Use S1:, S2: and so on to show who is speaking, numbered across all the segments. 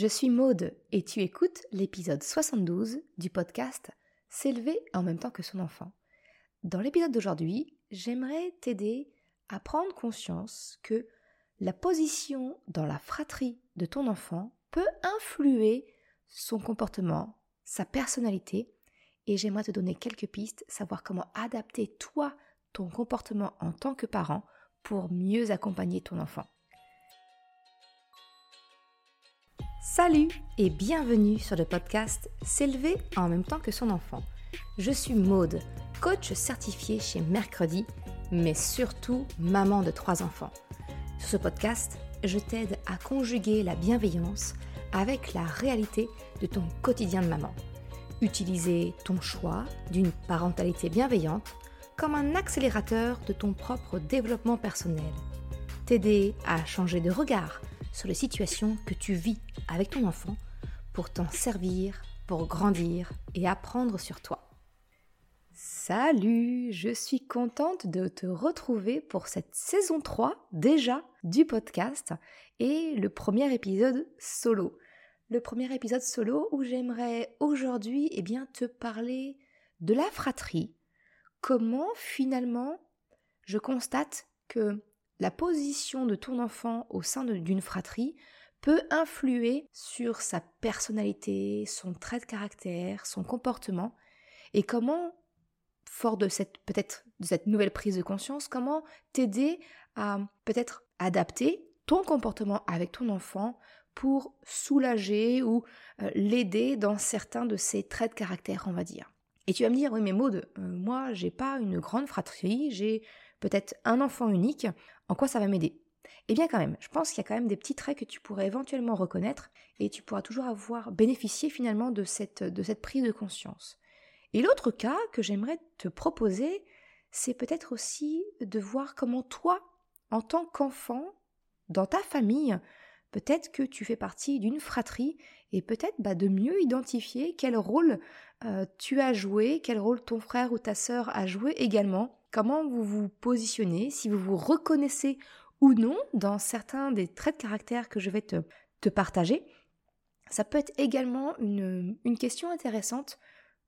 S1: Je suis Maude et tu écoutes l'épisode 72 du podcast S'élever en même temps que son enfant. Dans l'épisode d'aujourd'hui, j'aimerais t'aider à prendre conscience que la position dans la fratrie de ton enfant peut influer son comportement, sa personnalité, et j'aimerais te donner quelques pistes, savoir comment adapter toi ton comportement en tant que parent pour mieux accompagner ton enfant. Salut et bienvenue sur le podcast S'élever en même temps que son enfant. Je suis Maude, coach certifié chez Mercredi, mais surtout maman de trois enfants. Sur ce podcast, je t'aide à conjuguer la bienveillance avec la réalité de ton quotidien de maman. Utiliser ton choix d'une parentalité bienveillante comme un accélérateur de ton propre développement personnel. T'aider à changer de regard sur les situations que tu vis avec ton enfant pour t'en servir, pour grandir et apprendre sur toi. Salut, je suis contente de te retrouver pour cette saison 3 déjà du podcast et le premier épisode solo. Le premier épisode solo où j'aimerais aujourd'hui eh bien te parler de la fratrie, comment finalement je constate que la position de ton enfant au sein d'une fratrie peut influer sur sa personnalité, son trait de caractère, son comportement, et comment, fort de cette peut-être de cette nouvelle prise de conscience, comment t'aider à peut-être adapter ton comportement avec ton enfant pour soulager ou euh, l'aider dans certains de ses traits de caractère, on va dire. Et tu vas me dire, oui mais Maud, euh, moi j'ai pas une grande fratrie, j'ai peut-être un enfant unique, en quoi ça va m'aider? Eh bien quand même, je pense qu'il y a quand même des petits traits que tu pourrais éventuellement reconnaître et tu pourras toujours avoir bénéficié finalement de cette, prise de conscience. Et l'autre cas que j'aimerais te proposer, c'est peut-être aussi de voir comment toi, en tant qu'enfant, dans ta famille, peut-être que tu fais partie d'une fratrie et peut-être bah, de mieux identifier quel rôle euh, tu as joué, quel rôle ton frère ou ta sœur a joué également comment vous vous positionnez, si vous vous reconnaissez ou non dans certains des traits de caractère que je vais te, partager. Ça peut être également une, une question intéressante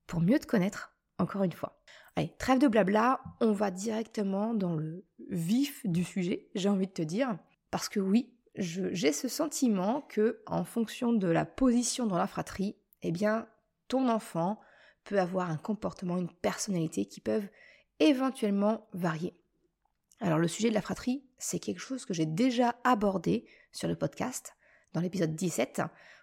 S1: pour mieux te connaître, encore une fois. Allez, trêve de blabla, on va directement dans le vif du sujet, j'ai envie de te dire, parce que oui, j'ai ce sentiment que, en fonction de la position dans la fratrie, eh bien, ton enfant peut avoir un comportement, une personnalité qui peuvent éventuellement varier. Alors le sujet de la fratrie, c'est quelque chose que j'ai déjà abordé sur le podcast, dans l'épisode 17,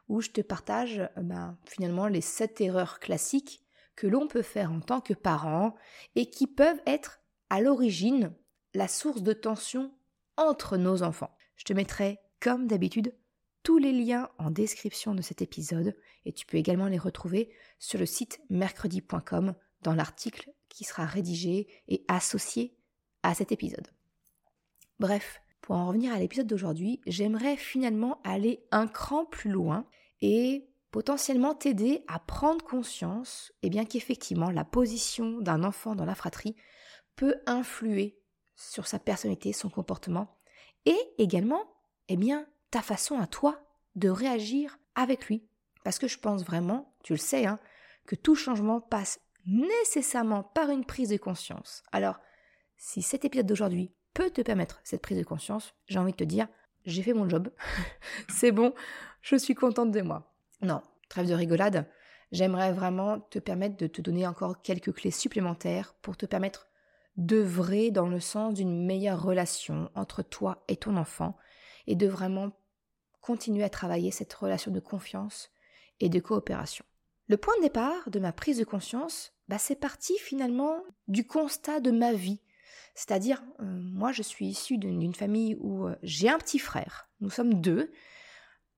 S1: où je te partage euh, ben, finalement les 7 erreurs classiques que l'on peut faire en tant que parent et qui peuvent être à l'origine la source de tension entre nos enfants. Je te mettrai, comme d'habitude, tous les liens en description de cet épisode et tu peux également les retrouver sur le site mercredi.com dans l'article qui sera rédigé et associé à cet épisode. Bref, pour en revenir à l'épisode d'aujourd'hui, j'aimerais finalement aller un cran plus loin et potentiellement t'aider à prendre conscience eh bien qu'effectivement la position d'un enfant dans la fratrie peut influer sur sa personnalité, son comportement et également eh bien ta façon à toi de réagir avec lui parce que je pense vraiment, tu le sais hein, que tout changement passe nécessairement par une prise de conscience. Alors, si cet épisode d'aujourd'hui peut te permettre cette prise de conscience, j'ai envie de te dire, j'ai fait mon job, c'est bon, je suis contente de moi. Non, trêve de rigolade, j'aimerais vraiment te permettre de te donner encore quelques clés supplémentaires pour te permettre d'œuvrer dans le sens d'une meilleure relation entre toi et ton enfant et de vraiment continuer à travailler cette relation de confiance et de coopération. Le point de départ de ma prise de conscience, bah, c'est parti finalement du constat de ma vie. C'est-à-dire, euh, moi je suis issue d'une famille où euh, j'ai un petit frère, nous sommes deux,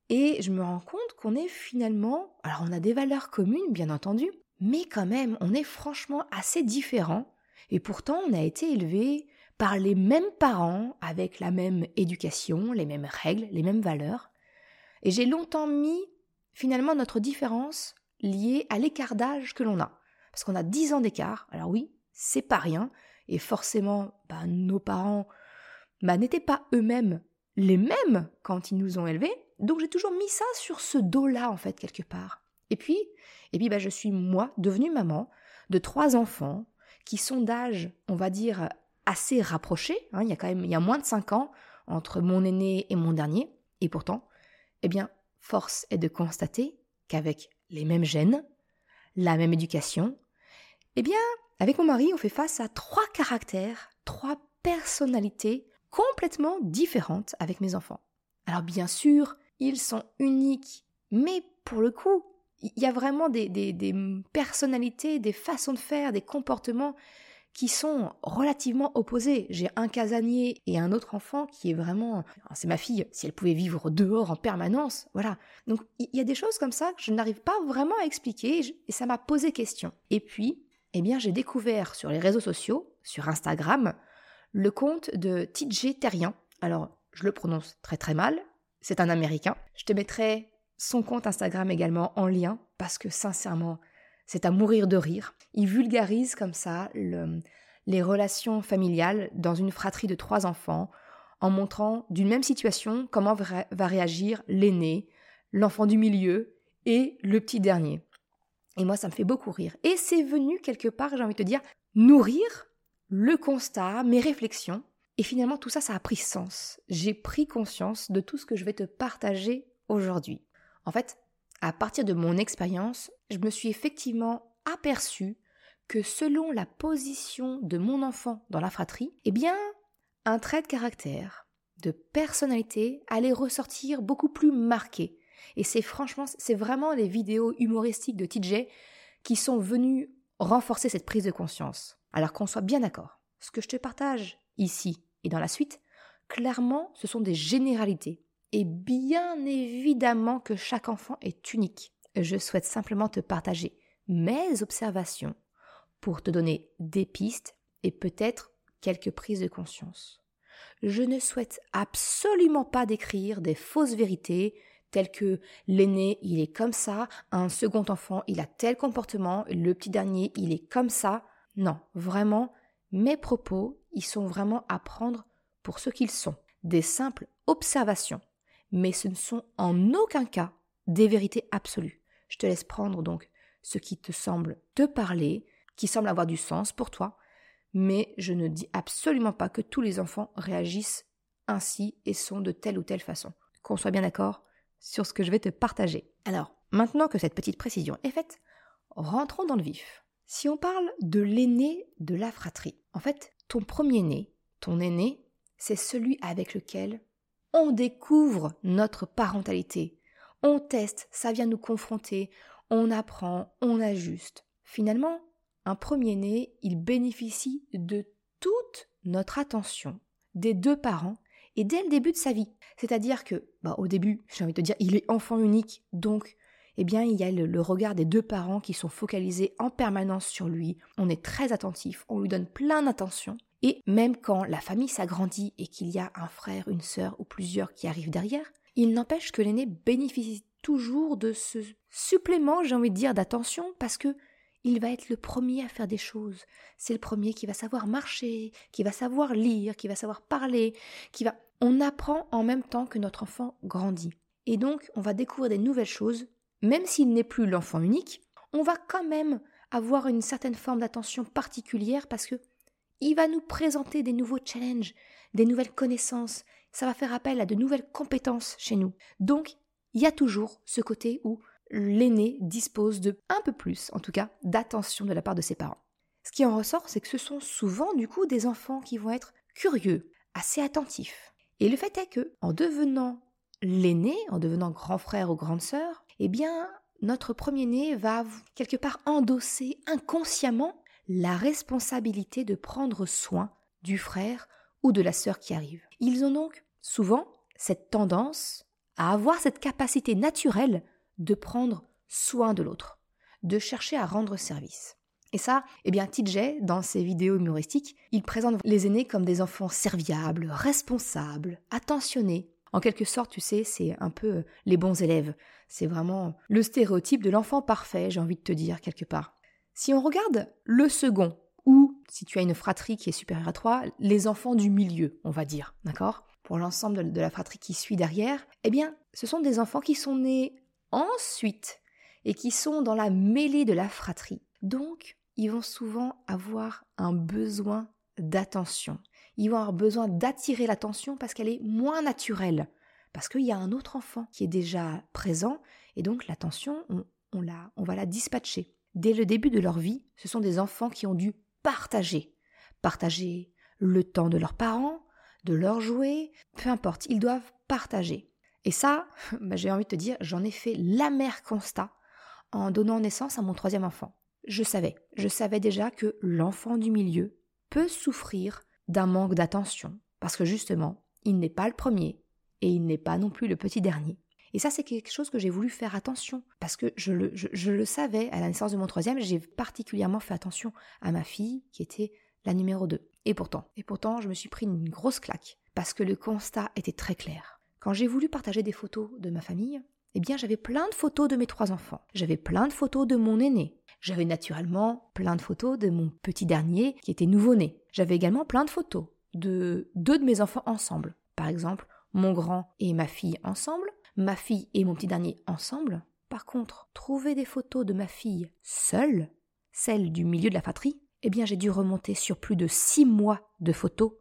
S1: et je me rends compte qu'on est finalement, alors on a des valeurs communes bien entendu, mais quand même on est franchement assez différents, et pourtant on a été élevés par les mêmes parents, avec la même éducation, les mêmes règles, les mêmes valeurs. Et j'ai longtemps mis finalement notre différence liée à l'écart d'âge que l'on a parce qu'on a 10 ans d'écart. Alors oui, c'est pas rien, et forcément, bah, nos parents bah, n'étaient pas eux-mêmes les mêmes quand ils nous ont élevés, Donc j'ai toujours mis ça sur ce dos-là, en fait, quelque part. Et puis, et puis bah, je suis, moi, devenue maman de trois enfants qui sont d'âge, on va dire, assez rapprochés. Hein. il y a quand même il y a moins de cinq ans entre mon aîné et mon dernier. Et pourtant, eh bien, force est de constater qu'avec les mêmes gènes, la même éducation, eh bien, avec mon mari, on fait face à trois caractères, trois personnalités complètement différentes avec mes enfants. Alors bien sûr, ils sont uniques, mais pour le coup, il y a vraiment des, des, personnalités, des façons de faire, des comportements qui sont relativement opposés. J'ai un casanier et un autre enfant qui est vraiment... C'est ma fille, si elle pouvait vivre dehors en permanence, voilà. Donc il y a des choses comme ça que je n'arrive pas vraiment à expliquer et ça m'a posé question. Et puis, eh bien j'ai découvert sur les réseaux sociaux, sur Instagram, le compte de TJ Terrien. Alors, je le prononce très très mal, c'est un Américain. Je te mettrai son compte Instagram également en lien parce que sincèrement, c'est à mourir de rire. Il vulgarise comme ça les relations familiales dans une fratrie de trois enfants en montrant d'une même situation comment va réagir l'aîné, l'enfant du milieu et le petit dernier. Et moi, ça me fait beaucoup rire. Et c'est venu quelque part, j'ai envie de te dire, nourrir le constat, mes réflexions. Et finalement, tout ça, ça a pris sens. J'ai pris conscience de tout ce que je vais te partager aujourd'hui. En fait, à partir de mon expérience, je me suis effectivement aperçue que selon la position de mon enfant dans la fratrie, eh bien, un trait de caractère, de personnalité allait ressortir beaucoup plus marqué. Et c'est franchement, c'est vraiment les vidéos humoristiques de TJ qui sont venues renforcer cette prise de conscience. Alors qu'on soit bien d'accord, ce que je te partage ici et dans la suite, clairement, ce sont des généralités. Et bien évidemment que chaque enfant est unique. Je souhaite simplement te partager mes observations pour te donner des pistes et peut-être quelques prises de conscience. Je ne souhaite absolument pas décrire des fausses vérités telles que l'aîné il est comme ça, un second enfant il a tel comportement, le petit dernier il est comme ça. Non, vraiment, mes propos, ils sont vraiment à prendre pour ce qu'ils sont, des simples observations mais ce ne sont en aucun cas des vérités absolues. Je te laisse prendre donc ce qui te semble te parler, qui semble avoir du sens pour toi, mais je ne dis absolument pas que tous les enfants réagissent ainsi et sont de telle ou telle façon. Qu'on soit bien d'accord sur ce que je vais te partager. Alors, maintenant que cette petite précision est faite, rentrons dans le vif. Si on parle de l'aîné de la fratrie, en fait, ton premier-né, ton aîné, c'est celui avec lequel on découvre notre parentalité. On teste, ça vient nous confronter, on apprend, on ajuste. Finalement, un premier-né, il bénéficie de toute notre attention des deux parents et dès le début de sa vie. C'est-à-dire que, bah, au début, j'ai envie de te dire, il est enfant unique, donc, eh bien, il y a le, le, regard des deux parents qui sont focalisés en permanence sur lui. On est très attentif, on lui donne plein d'attention. Et même quand la famille s'agrandit et qu'il y a un frère, une sœur ou plusieurs qui arrivent derrière, il n'empêche que l'aîné bénéficie toujours de ce supplément, j'ai envie de dire, d'attention parce que il va être le premier à faire des choses. C'est le premier qui va savoir marcher, qui va savoir lire, qui va savoir parler, qui va. On apprend en même temps que notre enfant grandit. Et donc, on va découvrir des nouvelles choses, même s'il n'est plus l'enfant unique, on va quand même avoir une certaine forme d'attention particulière parce que il va nous présenter des nouveaux challenges, des nouvelles connaissances. Ça va faire appel à de nouvelles compétences chez nous. Donc, il y a toujours ce côté où l'aîné dispose de un peu plus, en tout cas, d'attention de la part de ses parents. Ce qui en ressort, c'est que ce sont souvent du coup des enfants qui vont être curieux, assez attentifs. Et le fait est que, en devenant l'aîné, en devenant grand frère ou grande sœur, eh bien, notre premier-né va quelque part endosser inconsciemment la responsabilité de prendre soin du frère ou de la sœur qui arrive. Ils ont donc souvent cette tendance à avoir cette capacité naturelle de prendre soin de l'autre, de chercher à rendre service. Et ça, eh bien, TJ, dans ses vidéos humoristiques, il présente les aînés comme des enfants serviables, responsables, attentionnés. En quelque sorte, tu sais, c'est un peu les bons élèves. C'est vraiment le stéréotype de l'enfant parfait, j'ai envie de te dire quelque part. Si on regarde le second, ou si tu as une fratrie qui est supérieure à toi, les enfants du milieu, on va dire, d'accord? Pour l'ensemble de la fratrie qui suit derrière, eh bien, ce sont des enfants qui sont nés ensuite et qui sont dans la mêlée de la fratrie. Donc, ils vont souvent avoir un besoin d'attention. Ils vont avoir besoin d'attirer l'attention parce qu'elle est moins naturelle. Parce qu'il y a un autre enfant qui est déjà présent et donc l'attention, on, on, on va la dispatcher. Dès le début de leur vie, ce sont des enfants qui ont dû partager. Partager le temps de leurs parents, de leurs jouets, peu importe, ils doivent partager. Et ça, bah, j'ai envie de te dire, j'en ai fait l'amer constat en donnant naissance à mon troisième enfant. Je savais, je savais déjà que l'enfant du milieu peut souffrir d'un manque d'attention, parce que justement, il n'est pas le premier et il n'est pas non plus le petit dernier. Et ça, c'est quelque chose que j'ai voulu faire attention, parce que je le, savais à la naissance de mon troisième, j'ai particulièrement fait attention à ma fille, qui était la numéro 2. Et pourtant, et pourtant, je me suis pris une grosse claque, parce que le constat était très clair. Quand j'ai voulu partager des photos de ma famille, eh bien j'avais plein de photos de mes trois enfants. J'avais plein de photos de mon aîné. J'avais naturellement plein de photos de mon petit dernier qui était nouveau-né. J'avais également plein de photos de deux de mes enfants ensemble. Par exemple, mon grand et ma fille ensemble, ma fille et mon petit dernier ensemble. Par contre, trouver des photos de ma fille seule, celle du milieu de la fratrie, eh bien j'ai dû remonter sur plus de six mois de photos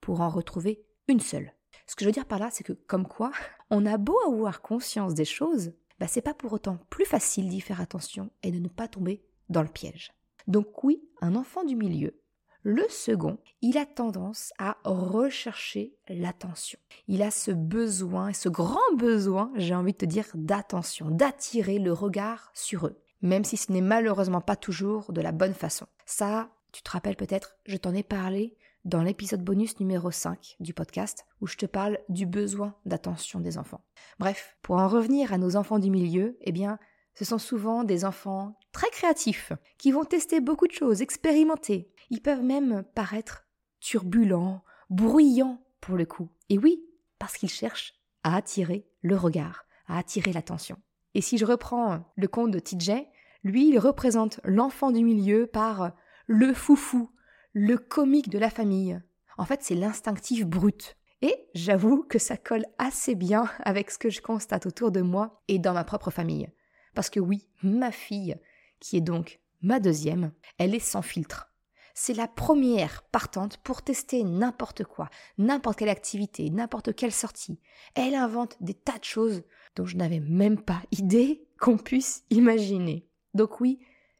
S1: pour en retrouver une seule. Ce que je veux dire par là, c'est que comme quoi, on a beau avoir conscience des choses, bah c'est pas pour autant plus facile d'y faire attention et de ne pas tomber dans le piège. Donc oui, un enfant du milieu, le second, il a tendance à rechercher l'attention. Il a ce besoin, ce grand besoin, j'ai envie de te dire, d'attention, d'attirer le regard sur eux, même si ce n'est malheureusement pas toujours de la bonne façon. Ça, tu te rappelles peut-être, je t'en ai parlé dans l'épisode bonus numéro 5 du podcast où je te parle du besoin d'attention des enfants. Bref, pour en revenir à nos enfants du milieu, eh bien, ce sont souvent des enfants très créatifs qui vont tester beaucoup de choses, expérimenter. Ils peuvent même paraître turbulents, bruyants pour le coup. Et oui, parce qu'ils cherchent à attirer le regard, à attirer l'attention. Et si je reprends le conte de TJ, lui, il représente l'enfant du milieu par le foufou, le comique de la famille. En fait, c'est l'instinctif brut. Et j'avoue que ça colle assez bien avec ce que je constate autour de moi et dans ma propre famille. Parce que oui, ma fille, qui est donc ma deuxième, elle est sans filtre. C'est la première partante pour tester n'importe quoi, n'importe quelle activité, n'importe quelle sortie. Elle invente des tas de choses dont je n'avais même pas idée qu'on puisse imaginer. Donc oui,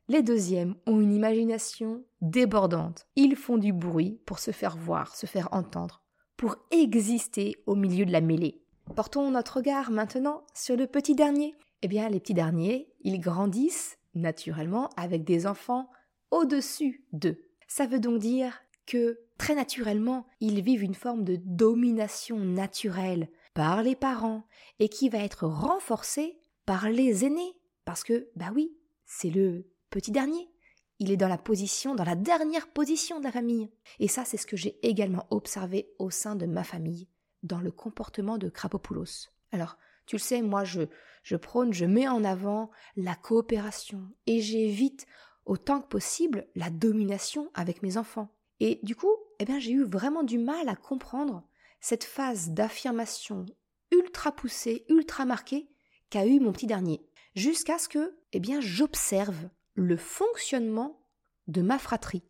S1: les deuxièmes ont une imagination débordante. Ils font du bruit pour se faire voir, se faire entendre, pour exister au milieu de la mêlée. Portons notre regard maintenant sur le petit dernier. Eh bien, les petits derniers, ils grandissent naturellement avec des enfants au-dessus d'eux. Ça veut donc dire que très naturellement, ils vivent une forme de domination naturelle par les parents et qui va être renforcée par les aînés. Parce que, bah oui, c'est le petit dernier. Il est dans la position, dans la dernière position de la famille. Et ça, c'est ce que j'ai également observé au sein de ma famille, dans le comportement de Krapopoulos. Alors, tu le sais, moi, je, prône, je mets en avant la coopération et j'évite autant que possible la domination avec mes enfants. Et du coup, eh bien, j'ai eu vraiment du mal à comprendre cette phase d'affirmation ultra poussée, ultra marquée qu'a eu mon petit dernier. Jusqu'à ce que, eh bien, j'observe le fonctionnement de ma fratrie.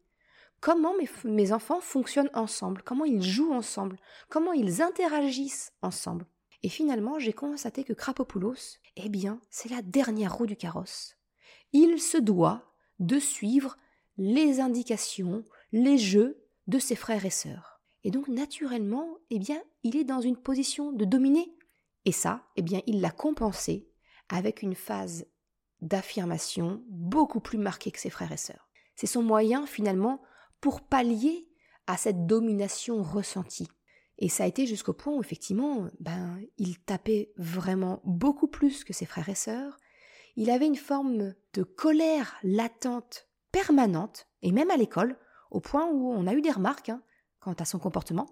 S1: Comment mes, enfants fonctionnent ensemble, comment ils jouent ensemble, comment ils interagissent ensemble. Et finalement, j'ai constaté que Krapopoulos, eh bien, c'est la dernière roue du carrosse. Il se doit de suivre les indications, les jeux de ses frères et sœurs. Et donc, naturellement, eh bien, il est dans une position de dominer. Et ça, eh bien, il l'a compensé avec une phase d'affirmation beaucoup plus marqué que ses frères et sœurs. C'est son moyen finalement pour pallier à cette domination ressentie. Et ça a été jusqu'au point où effectivement, ben, il tapait vraiment beaucoup plus que ses frères et sœurs. Il avait une forme de colère latente, permanente, et même à l'école, au point où on a eu des remarques hein, quant à son comportement.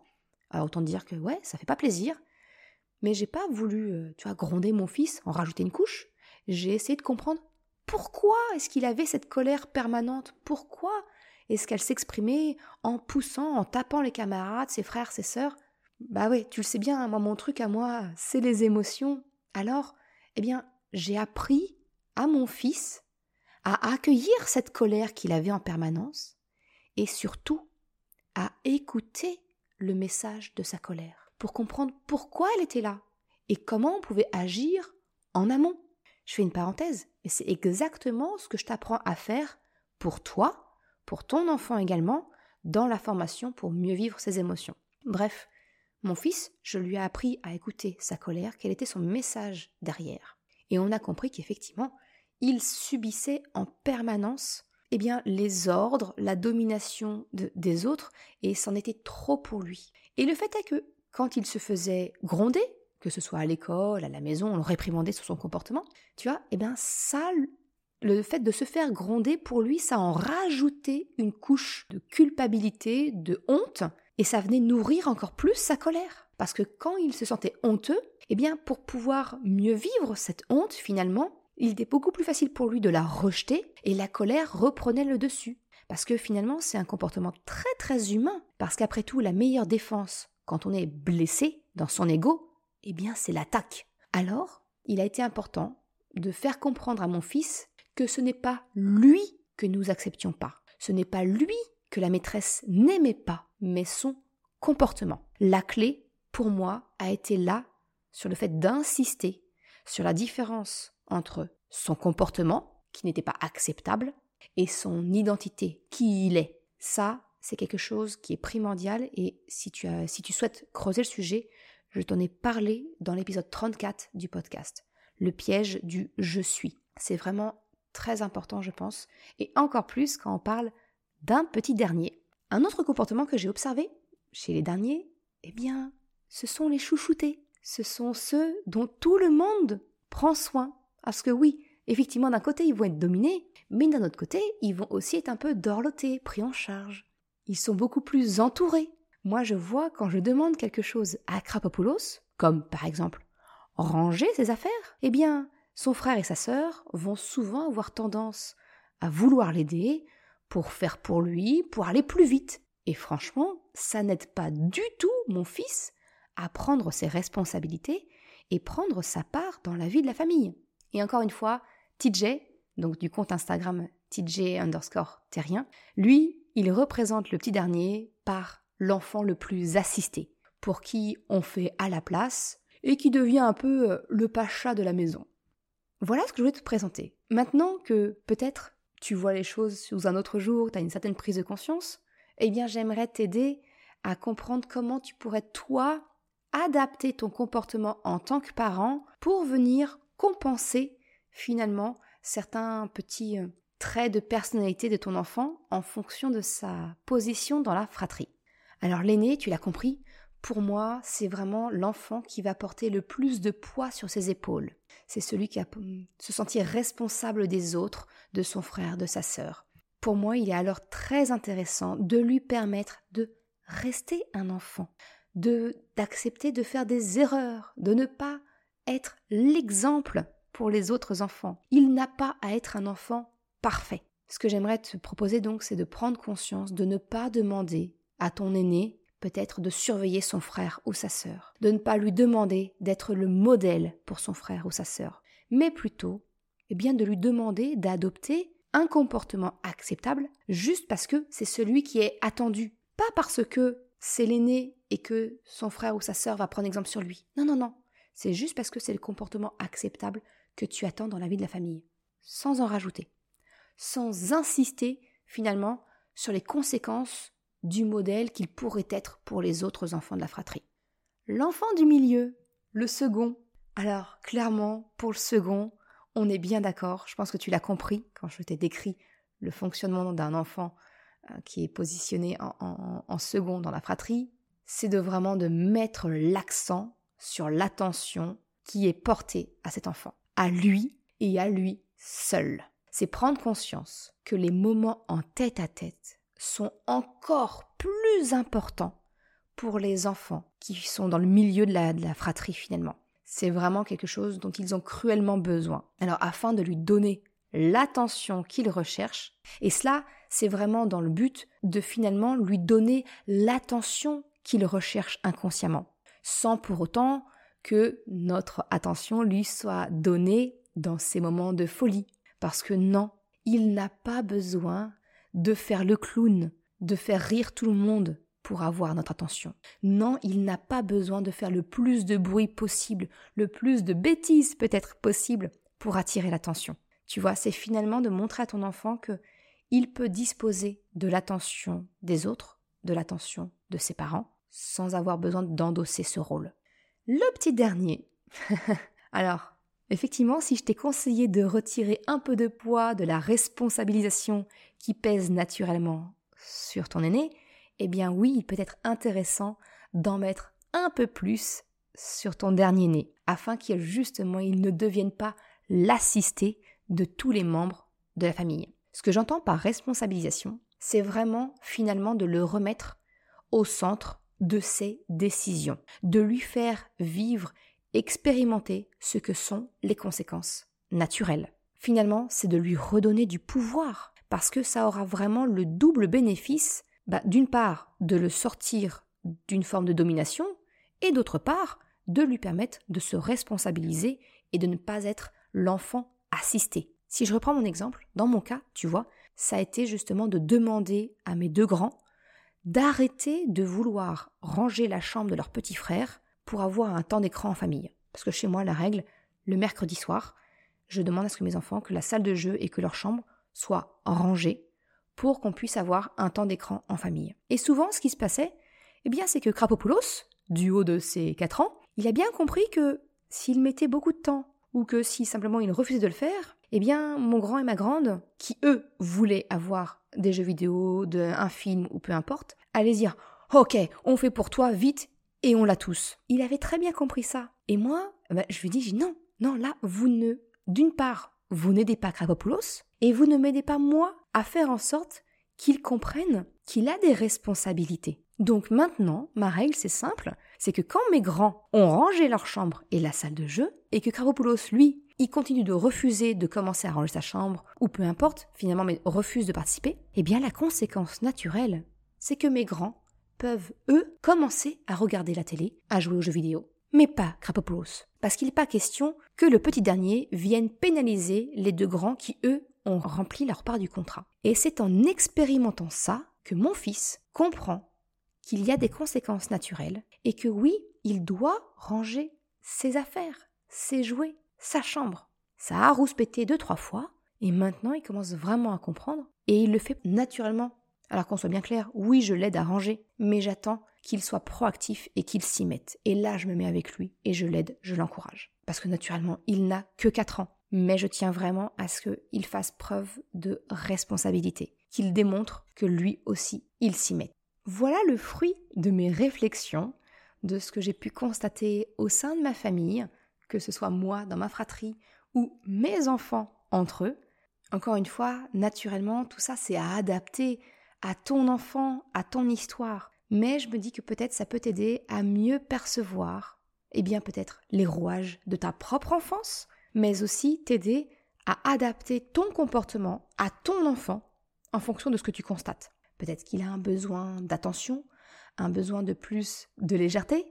S1: Alors autant dire que ouais, ça fait pas plaisir. Mais j'ai pas voulu, euh, tu vois, gronder mon fils, en rajouter une couche j'ai essayé de comprendre pourquoi est-ce qu'il avait cette colère permanente, pourquoi est-ce qu'elle s'exprimait en poussant, en tapant les camarades, ses frères, ses sœurs. Bah ouais, tu le sais bien, moi mon truc à moi, c'est les émotions. Alors, eh bien, j'ai appris à mon fils à accueillir cette colère qu'il avait en permanence et surtout à écouter le message de sa colère pour comprendre pourquoi elle était là et comment on pouvait agir en amont. Je fais une parenthèse, et c'est exactement ce que je t'apprends à faire pour toi, pour ton enfant également, dans la formation pour mieux vivre ses émotions. Bref, mon fils, je lui ai appris à écouter sa colère, quel était son message derrière. Et on a compris qu'effectivement, il subissait en permanence eh bien, les ordres, la domination des autres, et c'en était trop pour lui. Et le fait est que, quand il se faisait gronder, que ce soit à l'école, à la maison, on le réprimandait sur son comportement, tu vois, eh bien, ça, le fait de se faire gronder, pour lui, ça en rajoutait une couche de culpabilité, de honte, et ça venait nourrir encore plus sa colère. Parce que quand il se sentait honteux, eh bien, pour pouvoir mieux vivre cette honte, finalement, il était beaucoup plus facile pour lui de la rejeter et la colère reprenait le dessus. Parce que finalement, c'est un comportement très très humain. Parce qu'après tout, la meilleure défense quand on est blessé dans son ego, eh bien, c'est l'attaque. Alors, il a été important de faire comprendre à mon fils que ce n'est pas lui que nous acceptions pas. Ce n'est pas lui que la maîtresse n'aimait pas, mais son comportement. La clé, pour moi, a été là sur le fait d'insister sur la différence entre son comportement, qui n'était pas acceptable, et son identité, qui il est. Ça, c'est quelque chose qui est primordial et si tu, si tu souhaites creuser le sujet, je t'en ai parlé dans l'épisode 34 du podcast. Le piège du je suis. C'est vraiment très important, je pense, et encore plus quand on parle d'un petit dernier. Un autre comportement que j'ai observé chez les derniers, eh bien, ce sont les chouchoutés. Ce sont ceux dont tout le monde prend soin. Parce que oui, effectivement, d'un côté, ils vont être dominés, mais d'un autre côté, ils vont aussi être un peu dorlotés, pris en charge. Ils sont beaucoup plus entourés. Moi, je vois quand je demande quelque chose à Krapopoulos, comme par exemple ranger ses affaires, eh bien, son frère et sa sœur vont souvent avoir tendance à vouloir l'aider pour faire pour lui, pour aller plus vite. Et franchement, ça n'aide pas du tout mon fils à prendre ses responsabilités et prendre sa part dans la vie de la famille. Et encore une fois, TJ, donc du compte Instagram TJ underscore terrien, lui, il représente le petit dernier par l'enfant le plus assisté, pour qui on fait à la place et qui devient un peu euh, le pacha de la maison. Voilà ce que je voulais te présenter. Maintenant que peut-être tu vois les choses sous un autre jour, tu as une certaine prise de conscience, eh bien j'aimerais t'aider à comprendre comment tu pourrais toi adapter ton comportement en tant que parent pour venir compenser finalement certains petits euh, traits de personnalité de ton enfant en fonction de sa position dans la fratrie. Alors l'aîné, tu l'as compris, pour moi, c'est vraiment l'enfant qui va porter le plus de poids sur ses épaules. C'est celui qui va se sentir responsable des autres, de son frère, de sa sœur. Pour moi, il est alors très intéressant de lui permettre de rester un enfant, de d'accepter de faire des erreurs, de ne pas être l'exemple pour les autres enfants. Il n'a pas à être un enfant parfait. Ce que j'aimerais te proposer donc, c'est de prendre conscience de ne pas demander à ton aîné peut-être de surveiller son frère ou sa sœur, de ne pas lui demander d'être le modèle pour son frère ou sa sœur, mais plutôt eh bien de lui demander d'adopter un comportement acceptable juste parce que c'est celui qui est attendu, pas parce que c'est l'aîné et que son frère ou sa sœur va prendre exemple sur lui. Non, non, non. C'est juste parce que c'est le comportement acceptable que tu attends dans la vie de la famille, sans en rajouter, sans insister finalement sur les conséquences du modèle qu'il pourrait être pour les autres enfants de la fratrie. L'enfant du milieu, le second. Alors, clairement, pour le second, on est bien d'accord, je pense que tu l'as compris quand je t'ai décrit le fonctionnement d'un enfant euh, qui est positionné en, second dans la fratrie, c'est de vraiment de mettre l'accent sur l'attention qui est portée à cet enfant, à lui et à lui seul. C'est prendre conscience que les moments en tête à tête sont encore plus importants pour les enfants qui sont dans le milieu de la, de la fratrie finalement. C'est vraiment quelque chose dont ils ont cruellement besoin. Alors afin de lui donner l'attention qu'il recherche, et cela c'est vraiment dans le but de finalement lui donner l'attention qu'il recherche inconsciemment, sans pour autant que notre attention lui soit donnée dans ces moments de folie. Parce que non, il n'a pas besoin de faire le clown, de faire rire tout le monde pour avoir notre attention. Non, il n'a pas besoin de faire le plus de bruit possible, le plus de bêtises peut-être possible pour attirer l'attention. Tu vois, c'est finalement de montrer à ton enfant que il peut disposer de l'attention des autres, de l'attention de ses parents, sans avoir besoin d'endosser ce rôle. Le petit dernier. Alors, effectivement, si je t'ai conseillé de retirer un peu de poids de la responsabilisation qui pèse naturellement sur ton aîné, eh bien oui, il peut être intéressant d'en mettre un peu plus sur ton dernier né, afin qu'il justement il ne devienne pas l'assisté de tous les membres de la famille. Ce que j'entends par responsabilisation, c'est vraiment finalement de le remettre au centre de ses décisions, de lui faire vivre, expérimenter ce que sont les conséquences naturelles. Finalement, c'est de lui redonner du pouvoir, parce que ça aura vraiment le double bénéfice, bah, d'une part, de le sortir d'une forme de domination, et d'autre part, de lui permettre de se responsabiliser et de ne pas être l'enfant assisté. Si je reprends mon exemple, dans mon cas, tu vois, ça a été justement de demander à mes deux grands d'arrêter de vouloir ranger la chambre de leur petit frère pour avoir un temps d'écran en famille. Parce que chez moi, la règle, le mercredi soir, je demande à ce que mes enfants, que la salle de jeu et que leur chambre soient rangées pour qu'on puisse avoir un temps d'écran en famille. Et souvent, ce qui se passait, eh bien, c'est que Krapopoulos, du haut de ses 4 ans, il a bien compris que s'il mettait beaucoup de temps ou que si simplement il refusait de le faire, eh bien, mon grand et ma grande, qui eux voulaient avoir des jeux vidéo, de, un film ou peu importe, allaient dire Ok, on fait pour toi vite et on l'a tous. Il avait très bien compris ça. Et moi, bah, je lui dis Non, non, là, vous ne. D'une part, vous n'aidez pas Krapopoulos et vous ne m'aidez pas moi à faire en sorte qu'il comprenne qu'il a des responsabilités. Donc maintenant, ma règle c'est simple, c'est que quand mes grands ont rangé leur chambre et la salle de jeu, et que Krapopoulos, lui, il continue de refuser de commencer à ranger sa chambre, ou peu importe, finalement, mais refuse de participer, eh bien la conséquence naturelle, c'est que mes grands peuvent, eux, commencer à regarder la télé, à jouer aux jeux vidéo. Mais pas Krapopoulos. Parce qu'il n'est pas question que le petit dernier vienne pénaliser les deux grands qui, eux, ont rempli leur part du contrat. Et c'est en expérimentant ça que mon fils comprend qu'il y a des conséquences naturelles et que oui, il doit ranger ses affaires, ses jouets, sa chambre. Ça a rouspété deux, trois fois, et maintenant il commence vraiment à comprendre, et il le fait naturellement. Alors qu'on soit bien clair, oui, je l'aide à ranger, mais j'attends qu'il soit proactif et qu'il s'y mette. Et là, je me mets avec lui, et je l'aide, je l'encourage. Parce que naturellement, il n'a que 4 ans, mais je tiens vraiment à ce qu'il fasse preuve de responsabilité, qu'il démontre que lui aussi, il s'y met. Voilà le fruit de mes réflexions, de ce que j'ai pu constater au sein de ma famille, que ce soit moi dans ma fratrie ou mes enfants entre eux. Encore une fois, naturellement, tout ça c'est à adapter à ton enfant, à ton histoire. Mais je me dis que peut-être ça peut t'aider à mieux percevoir, eh bien peut-être les rouages de ta propre enfance, mais aussi t'aider à adapter ton comportement à ton enfant en fonction de ce que tu constates. Peut-être qu'il a un besoin d'attention, un besoin de plus de légèreté.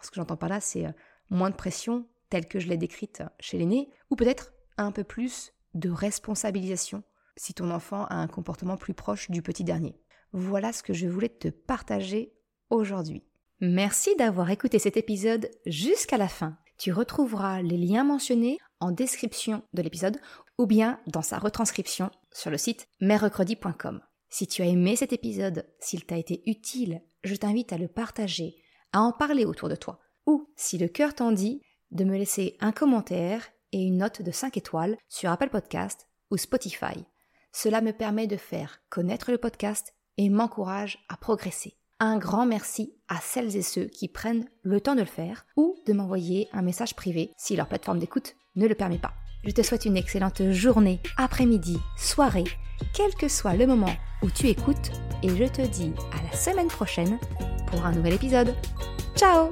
S1: Ce que j'entends par là, c'est euh, moins de pression, telle que je l'ai décrite chez l'aîné, ou peut-être un peu plus de responsabilisation si ton enfant a un comportement plus proche du petit dernier. Voilà ce que je voulais te partager aujourd'hui. Merci d'avoir écouté cet épisode jusqu'à la fin. Tu retrouveras les liens mentionnés en description de l'épisode ou bien dans sa retranscription sur le site merrecredi.com. Si tu as aimé cet épisode, s'il t'a été utile, je t'invite à le partager, à en parler autour de toi. Ou, si le cœur t'en dit, de me laisser un commentaire et une note de 5 étoiles sur Apple Podcast ou Spotify. Cela me permet de faire connaître le podcast et m'encourage à progresser. Un grand merci à celles et ceux qui prennent le temps de le faire ou de m'envoyer un message privé si leur plateforme d'écoute ne le permet pas. Je te souhaite une excellente journée, après-midi, soirée, quel que soit le moment où tu écoutes et je te dis à la semaine prochaine pour un nouvel épisode. Ciao